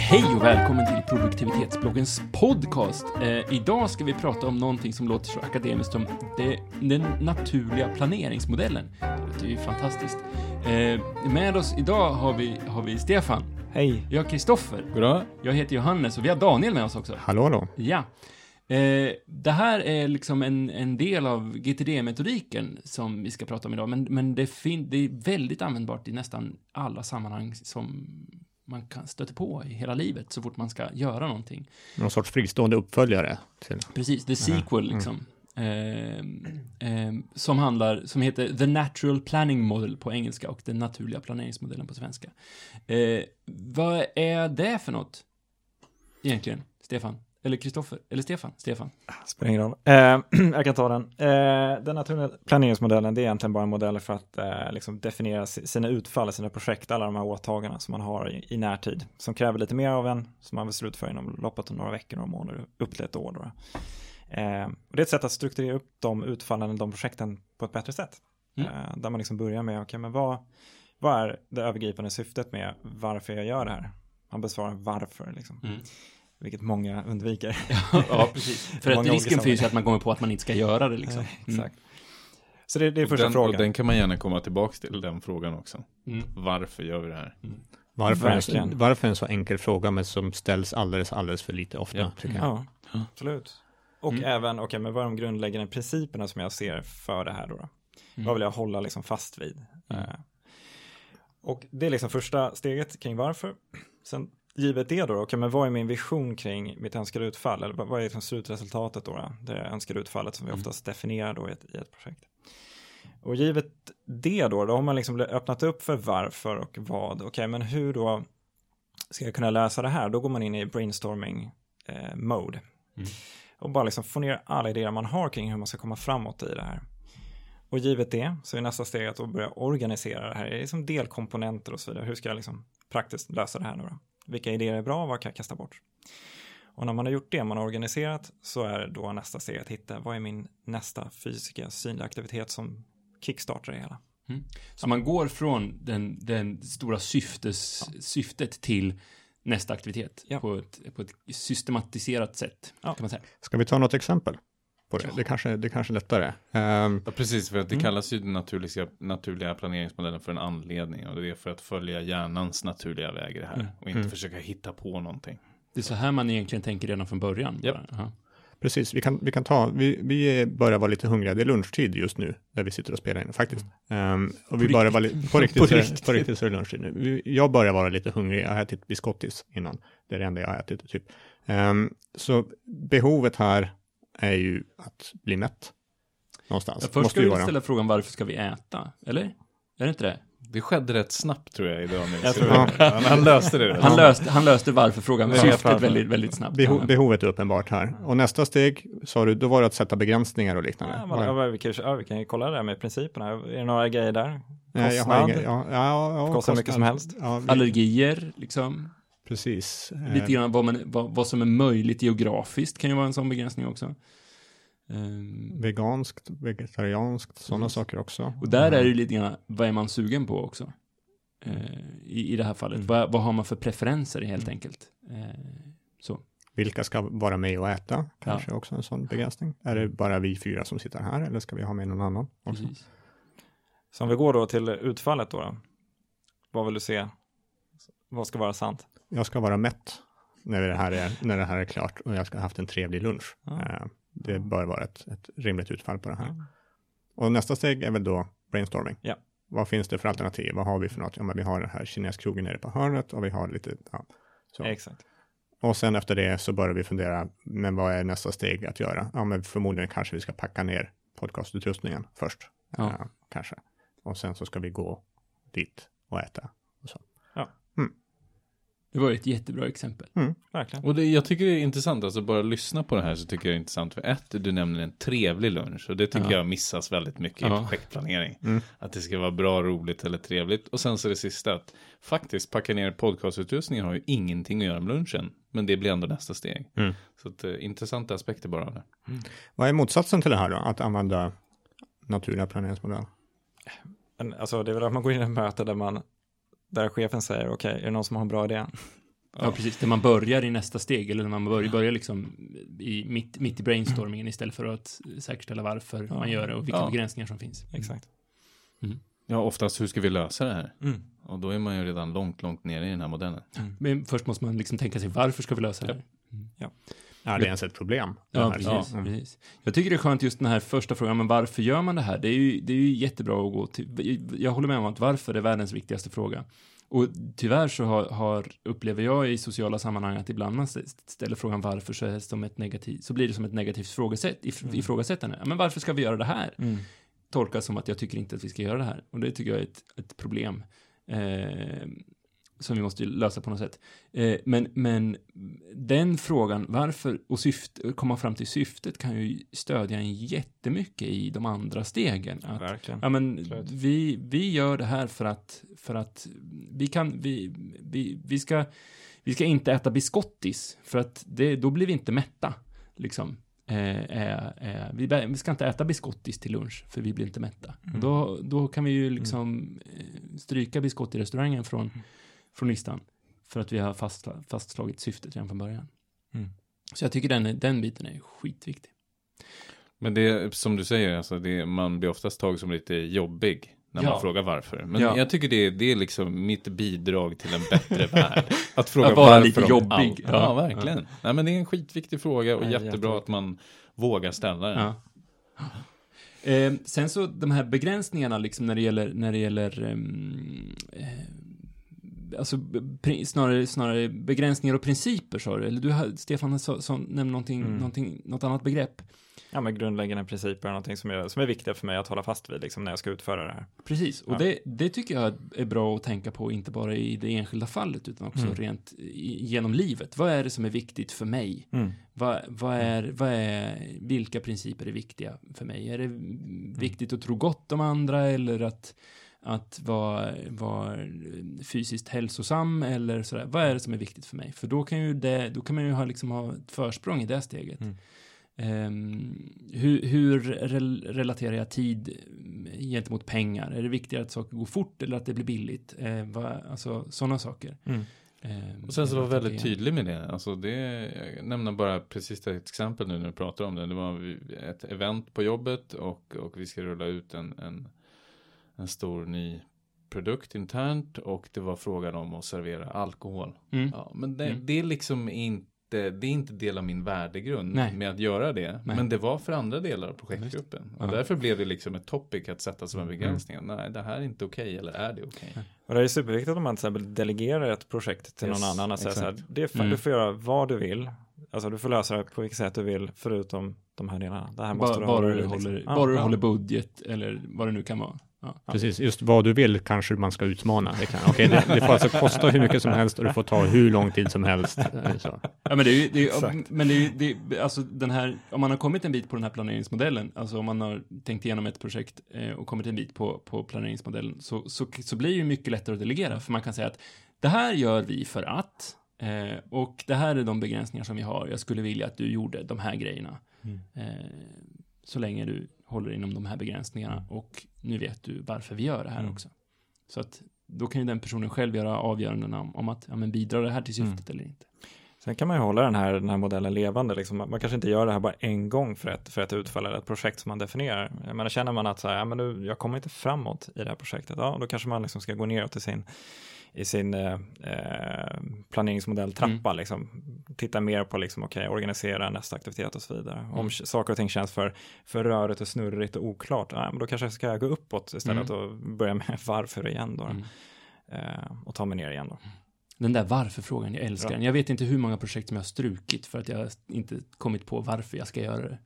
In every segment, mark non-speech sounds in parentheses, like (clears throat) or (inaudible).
hej och välkommen till produktivitetsbloggens podcast. Eh, idag ska vi prata om någonting som låter så akademiskt som det, den naturliga planeringsmodellen. Det låter ju fantastiskt. Eh, med oss idag har vi, har vi Stefan. Hej. Jag har Kristoffer. Goddag. Jag heter Johannes och vi har Daniel med oss också. Hallå då. Ja. Eh, det här är liksom en, en del av GTD-metodiken som vi ska prata om idag, men, men det, fin- det är väldigt användbart i nästan alla sammanhang som man kan stöta på i hela livet så fort man ska göra någonting. Någon sorts fristående uppföljare till Precis, the sequel liksom. Eh, eh, som handlar, som heter The Natural Planning Model på engelska och den naturliga planeringsmodellen på svenska. Eh, vad är det för något? Egentligen, Stefan? Eller Kristoffer? Eller Stefan? Stefan? Spelar ingen roll. Eh, (clears throat) jag kan ta den. Eh, den naturliga planeringsmodellen det är egentligen bara en modell för att eh, liksom definiera si- sina utfall, sina projekt, alla de här åtagandena som man har i, i närtid. Som kräver lite mer av en, som man vill slutföra inom loppet av några veckor, några månader, upp till ett år. Då. Eh, och det är ett sätt att strukturera upp de utfallen, de projekten på ett bättre sätt. Mm. Eh, där man liksom börjar med, okej, men vad, vad är det övergripande syftet med varför jag gör det här? Man besvarar varför, liksom. Mm. Vilket många undviker. (laughs) ja, precis. (laughs) För att risken finns ju att man kommer på att man inte ska göra det liksom. Nej, Exakt. Så det, det är första den, frågan. och den kan man gärna komma tillbaka till, den frågan också. Mm. Varför gör vi det här? Varför en, Verkligen. varför en så enkel fråga men som ställs alldeles, alldeles för lite ofta, Ja. Ja, Ja. absolut. Och Mm. även, okej, men vad är de grundläggande principerna som jag ser för det här då? då? Mm. Vad vill jag hålla liksom fast vid? Mm. Eh, och det är liksom första steget kring varför. Sen givet det då, okej, men vad är min vision kring mitt önskade utfall? Eller vad är liksom slutresultatet då? då? Det önskade utfallet som vi Mm. oftast definierar då i ett, i ett projekt. Och givet det då, då har man liksom öppnat upp för varför och vad. Okej, men hur då ska jag kunna lösa det här? Då går man in i brainstorming eh, mode. Mm. Och bara liksom få ner alla idéer man har kring hur man ska komma framåt i det här. Och givet det så är nästa steg att börja organisera det här. Det är liksom delkomponenter och så vidare. Hur ska jag liksom praktiskt lösa det här nu då? Vilka idéer är bra? Vad kan jag kasta bort? Och när man har gjort det, man har organiserat, så är då nästa steg att hitta vad är min nästa fysiska synliga aktivitet som kickstartar det hela. Så man går från den, den stora syftes, syftet till nästa aktivitet Ja. på, ett, på ett systematiserat sätt, Ja. kan man säga. Ska vi ta något exempel på det? Ja. Det kanske, det kanske är lättare. Ehm, Ja, precis, för att det Mm. kallas ju den naturliga, naturliga planeringsmodellen för en anledning. Och det är för att följa hjärnans naturliga väg i det här. Mm. Och inte Mm. försöka hitta på någonting. Det är så här man egentligen tänker redan från början. Bara. Ja. precis, vi kan, vi kan ta, vi, vi börjar vara lite hungriga, det är lunchtid just nu, där vi sitter och spelar in faktiskt. Ehm, och vi På börjar vara li- på (laughs) riktigt, På riktigt. på riktigt så är det lunchtid nu. Vi, jag börjar vara lite hungrig, jag har ätit biscottis innan, det är det enda jag har ätit typ. Ehm, så behovet här är ju att bli mätt. Någonstans. Ja, först Måste ska vi vara. ställa frågan varför ska vi äta? Eller? Är det inte det? Det skedde rätt snabbt tror jag idag. Jag tror han, han löste det. Han löste, han löste varför-frågan, syftet varför. väldigt, väldigt snabbt. Beho behovet är uppenbart här. Och nästa steg, sa du, då var det att sätta begränsningar och liknande. Ja, men, ja, vi, kan, ja, vi kan ju kolla det där med principerna. Är det några grejer där? Nej, jag har Kostnad? inga, ja, ja, ja, Kostar mycket som helst. Ja, vi, Allergier, liksom. Precis. Lite grann vad, man, vad, vad som är möjligt geografiskt kan ju vara en sån begränsning också. Ehm, veganskt, vegetarianskt, sådana saker också. och där är det ju lite grann, vad är man sugen på också? Eh, i, I det här fallet. Mm. Vad, vad har man för preferenser helt Mm. enkelt? Eh, så. Vilka ska vara med och äta? Kanske också en sån begränsning. Är det bara vi fyra som sitter här eller ska vi ha med någon annan? Också? Precis. Så om vi går då till utfallet då, då. Vad vill du se? Vad ska vara sant? Jag ska vara mätt när det här är, när det här är klart och jag ska ha haft en trevlig lunch. Ja. Eh, Det bör vara ett, ett rimligt utfall på det här. Ja. Och nästa steg är väl då brainstorming. Ja. Vad finns det för alternativ? Vad har vi för något? Ja, men vi har den här kineskrogen nere på hörnet och vi har lite, ja, så. Exakt. Och sen efter det så börjar vi fundera, men vad är nästa steg att göra? Ja, men förmodligen kanske vi ska packa ner podcastutrustningen först. Ja. Eh, kanske. Och sen så ska vi gå dit och äta. Det var ett jättebra exempel. Verkligen. Och det, jag tycker det är intressant, alltså bara lyssna på det här så tycker jag det är intressant. För ett, du nämner en trevlig lunch och det tycker Ja. jag missas väldigt mycket Ja. i projektplanering. Mm. Att det ska vara bra, roligt eller trevligt. Och sen så det sista, att faktiskt packa ner podcastutrustningen har ju ingenting att göra med lunchen. Men det blir ändå nästa steg. Mm. Så att, eh, intressanta aspekter bara av det. Vad är motsatsen till det här då? Att använda naturliga planeringsmodell? Alltså, det är väl att man går in i ett möte där man där chefen säger okej, är det någon som har en bra idé? Ja, precis. Där man börjar i nästa steg, eller när man börjar, börjar liksom i, mitt, mitt i brainstormingen istället för att säkerställa varför Ja. man gör det och vilka Ja. begränsningar som finns. Exakt. Ja, oftast hur ska vi lösa det här? Mm. Och då är man ju redan långt, långt nere i den här modellen. Men först måste man liksom tänka sig varför ska vi lösa det här? Är det ens ett problem? Ja, precis, Mm. precis. Jag tycker det är skönt just den här första frågan, men varför gör man det här? Det är ju, det är ju jättebra att gå till. Jag håller med om att varför är världens viktigaste fråga. Och tyvärr så har, har, upplever jag i sociala sammanhang att ibland man ställer frågan varför så, är det som ett negativ, så blir det som ett negativt frågesätt, if, Mm. ifrågasättande. Ja, men varför ska vi göra det här? Mm. Tolkas som att jag tycker inte att vi ska göra det här. Och det tycker jag är ett, ett problem. Eh, som vi måste lösa på något sätt. Eh, men, men den frågan, varför och syfte, komma fram till syftet kan ju stödja en jättemycket i de andra stegen. Att, Verkligen. ja, men vi, vi gör det här för att, för att vi kan, vi, vi, vi ska, vi ska inte äta biscottis, för att det, då blir vi inte mätta, liksom. Eh, eh, eh, vi, vi ska inte äta biscottis till lunch, för vi blir inte mätta. Mm. Då, då kan vi ju liksom eh, stryka biscottirestaurangen från, Mm. Från listan. För att vi har fast, fastslagit syftet redan från början. Mm. Så jag tycker den, den biten är skitviktig. Men det är som du säger, alltså det, man blir oftast tagen som lite jobbig när Ja. man frågar varför. Men Ja. jag tycker det, det är liksom mitt bidrag till en bättre (laughs) värld. Att fråga Att vara varför lite jobbig. Ja, Ja. verkligen. Nej, men det är en skitviktig fråga och jättebra att man vågar ställa den. Eh, sen så de här begränsningarna liksom när det gäller, när det gäller ehm, eh, alltså snarare, snarare begränsningar och principer sa du, eller du Stefan så, så, nämnde någonting, Mm. någonting, något annat begrepp. Ja, men grundläggande principer är någonting som är, som är viktiga för mig att hålla fast vid liksom, när jag ska utföra det här. Precis, och Ja. det, det tycker jag är bra att tänka på, inte bara i det enskilda fallet, utan också Mm. rent i, genom livet. Vad är det som är viktigt för mig? Mm. Vad, vad, är, vad är, vilka principer är viktiga för mig? Är det viktigt att tro gott om andra eller att, att vara, vara fysiskt hälsosam eller sådär? Vad är det som är viktigt för mig? För då kan, ju det, då kan man ju ha, liksom ha ett försprång i det steget. Mm. Ehm, hur hur rel relaterar jag tid gentemot pengar? Är det viktigare att saker går fort eller att det blir billigt? Eh, vad, alltså sådana saker. Mm. Ehm, Och sen så var väldigt tydlig med det. Alltså det, jag nämner bara precis ett exempel nu när du pratar om det. Det var ett event på jobbet och, och vi ska rulla ut en, en, en stor ny produkt internt och det var frågan om att servera alkohol. Mm. Ja, men det, Mm. det är liksom inte, det är inte del av min värdegrund Nej. med att göra det. Nej. Men det var för andra delar av projektgruppen. Och Ja. därför blev det liksom ett topic att sätta som en Mm. begränsning. Nej, det här är inte okej eller är det okej? Och det är superviktigt om man till exempel delegerar ett projekt till Yes, någon annan. Att säga så här, det är fan, Mm. Du får göra vad du vill. Alltså du får lösa det på vilket sätt du vill, förutom de här delarna. Det här måste Bara, du bara hålla du liksom. håller, Ja, bara du håller budget eller vad det nu kan vara. Ja. Precis, just vad du vill kanske man ska utmana. Det, kan, okay, det, det får alltså kosta hur mycket som helst och det får ta hur lång tid som helst. Eh, Så. Ja, men det är ju, det är, men det är det är, alltså den här, om man har kommit en bit på den här planeringsmodellen, alltså om man har tänkt igenom ett projekt eh, och kommit en bit på, på planeringsmodellen, så, så, så blir det ju mycket lättare att delegera, för man kan säga att det här gör vi för att, eh, och det här är de begränsningar som vi har, jag skulle vilja att du gjorde de här grejerna. Mm. Eh, så länge du håller inom de här begränsningarna, och nu vet du varför vi gör det här Mm. också. Så att då kan ju den personen själv göra avgörandena om, om att, ja men bidrar det här till Mm. syftet eller inte. Sen kan man ju hålla den här, den här modellen levande. Liksom. Man, kanske inte gör det här bara en gång för ett, för ett utfall eller ett projekt som man definierar. Menar, känner man att så här, ja, men nu, jag kommer inte framåt i det här projektet, ja, då kanske man liksom ska gå neråt i sin, i sin eh, eh, planeringsmodell trappa. Liksom. Titta mer på, liksom, okej, organisera nästa aktivitet och så vidare. Om Mm. k- saker och ting känns för, för rörigt och snurrigt och oklart, ja, men då kanske jag ska gå uppåt istället och börja med (laughs) varför igen då. Mm. Eh, och ta mig ner igen då. Den där varför-frågan, jag älskar Ja. den. Jag vet inte hur många projekt som jag har strukit för att jag inte kommit på varför jag ska göra det.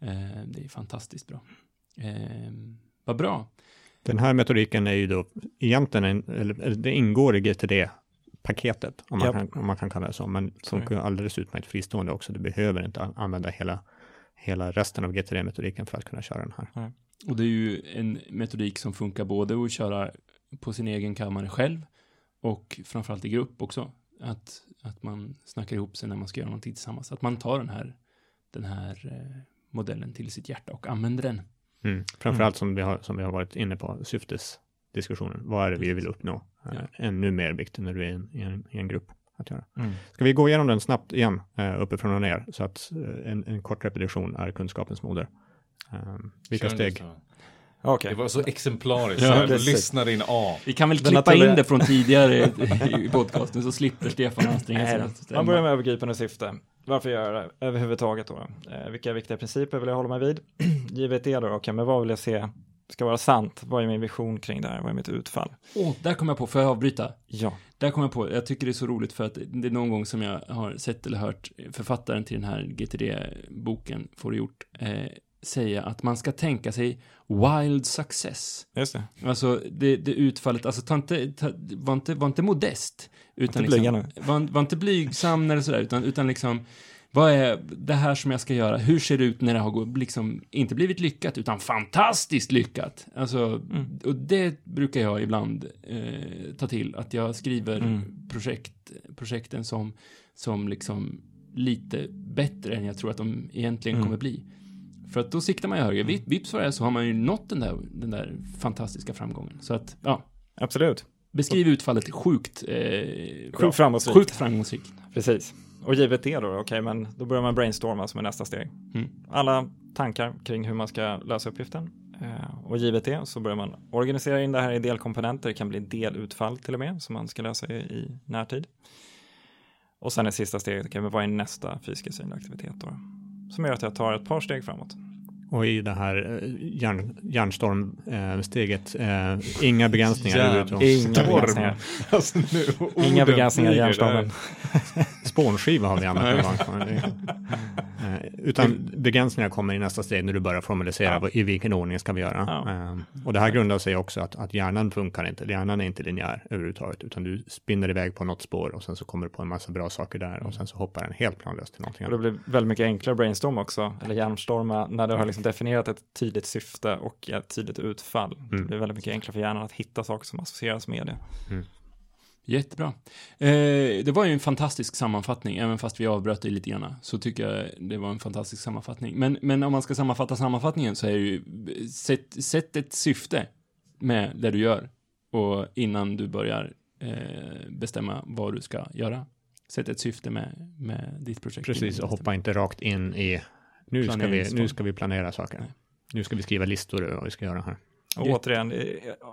Eh, det är fantastiskt bra. Eh, vad bra. Den här metodiken är ju då egentligen, en, eller, eller det ingår i GTD-paketet, om, man Japp. kan- om man kan kalla det så, men funkar ju alldeles utmärkt fristående också. Du behöver inte an- använda hela, hela resten av GTD-metodiken för att kunna köra den här. Och det är ju en metodik som funkar både att köra på sin egen kammare själv och framförallt i grupp också. Att, att man snackar ihop sig när man ska göra någonting tillsammans. Att man tar den här, den här eh, modellen till sitt hjärta och använder den. Mm. Framförallt som, vi har, som vi har varit inne på, syftesdiskussionen. Vad är det vi vill uppnå? Ja. Eh, Ännu mer viktigt när du är i en, i en, i en grupp. att göra. Mm. Ska vi gå igenom den snabbt igen, eh, uppifrån och ner, så att eh, en, en kort repetition är kunskapens moder. Um, vilka Kör steg? Okej. Det var så exemplariskt. Ja, Ja, precis. lyssnade in A. Vi kan väl klippa in det från tidigare i podcasten så slipper Stefan anstränga sig. Man börjar med övergripande syfte. Varför gör jag det överhuvudtaget då? Eh, vilka viktiga principer vill jag hålla mig vid? (clears throat) Givet det då, okej, men vad vill jag se ska vara sant? Vad är min vision kring det här? Vad är mitt utfall? Åh, där kom jag på, får jag avbryta? Ja, Där kom jag på, jag tycker det är så roligt för att det är någon gång som jag har sett eller hört författaren till den här GTD-boken, får det gjort, eh, säga att man ska tänka sig wild success. just det. Alltså det, det utfallet, alltså ta inte, ta, var, inte, var inte modest. Utan Inte blyga liksom, var, var inte blygsam eller sådär, utan, utan liksom, vad är det här som jag ska göra? Hur ser det ut när det har liksom, inte blivit lyckat, utan fantastiskt lyckat? Alltså, Mm. och det brukar jag ibland eh, ta till, att jag skriver Mm. projekt, projekten som, som liksom lite bättre än jag tror att de egentligen Mm. kommer bli. För att då siktar man ju högre. Vips, vips vad det är så har man ju nått den där, den där fantastiska framgången. Så att, ja, Absolut. beskriv utfallet sjukt, eh. Sjukt framgångsrikt. Sjukt framgångsrikt. Precis. Och givet det då, okej, men då börjar man brainstorma som är nästa steg. Mm. Alla tankar kring hur man ska lösa uppgiften. Eh, och givet det så börjar man organisera in det här i delkomponenter. Det kan bli delutfall till och med som man ska lösa i, i närtid. Och sen det sista steget kan vara en nästa fysiska synlig aktivitet då. Som gör att jag tar ett par steg framåt. Och i det här eh, järn, järnstormsteget, eh, inga begränsningar Järn- överhuvudtaget. Inga begränsningar. (laughs) Alltså, nu, Inga begränsningar i flyger hjärnstormen. Spånskiva har vi använt (laughs) Utan begränsningar kommer i nästa steg när du börjar formalisera Ja. i vilken ordning ska vi göra. Ja. Eh, Och det här grundar sig också att, att hjärnan funkar inte. Hjärnan är inte linjär överhuvudtaget, utan du spinner iväg på något spår och sen så kommer du på en massa bra saker där och sen så hoppar den helt planlöst till någonting Och det blir väldigt mycket enklare brainstorm också, eller hjärnstorma, när du har liksom definierat ett tydligt syfte och ett tydligt utfall. Det Mm. blir väldigt mycket enklare för hjärnan att hitta saker som associeras med det. Jättebra. Eh, det var ju en fantastisk sammanfattning, även fast vi avbröt det lite grann, så tycker jag det var en fantastisk sammanfattning. Men, men om man ska sammanfatta sammanfattningen så är det ju, sätt, sätt ett syfte med det du gör och innan du börjar eh, bestämma vad du ska göra. Sätt ett syfte med, med ditt projekt. Precis, och hoppa inte rakt in i nu ska, vi, nu ska vi planera saker. Nej. Nu ska vi skriva listor vad vi ska göra här. Och återigen,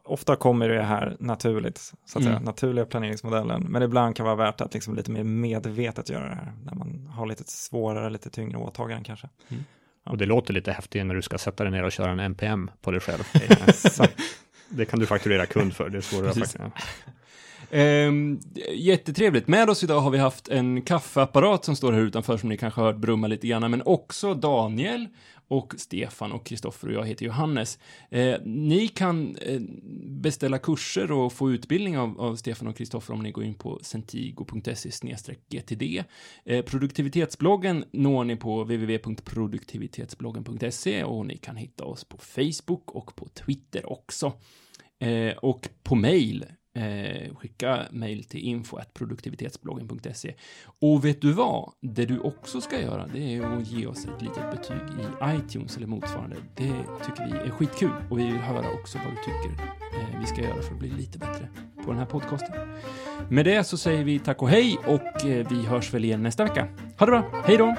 ofta kommer det här naturligt, så att säga, Mm. naturliga planeringsmodellen, men ibland kan vara värt att liksom lite mer medvetet göra det här, när man har lite svårare, lite tyngre åtaganden kanske. Ja. Och det låter lite häftigt när du ska sätta dig ner och köra en NPM på dig själv. (laughs) Det kan du fakturera kund för, det är svårare att fakturera. Ehm, jättetrevligt. Med oss idag har vi haft en kaffeapparat som står här utanför som ni kanske har hört brumma lite grann, men också Daniel och Stefan och Kristoffer och jag heter Johannes. Eh, ni kan eh, beställa kurser och få utbildning av, av Stefan och Kristoffer om ni går in på centigo.se gtd. Eh, produktivitetsbloggen når ni på www.produktivitetsbloggen.se och ni kan hitta oss på Facebook och på Twitter också. Eh, och på mail Eh, skicka mejl till info.produktivitetsbloggen.se. Och vet du vad? Det du också ska göra, det är att ge oss ett litet betyg i iTunes eller motsvarande. Det tycker vi är skitkul och vi vill höra också vad du tycker eh, vi ska göra för att bli lite bättre på den här podcasten. Med det så säger vi tack och hej och eh, vi hörs väl igen nästa vecka. Ha det bra, hej då!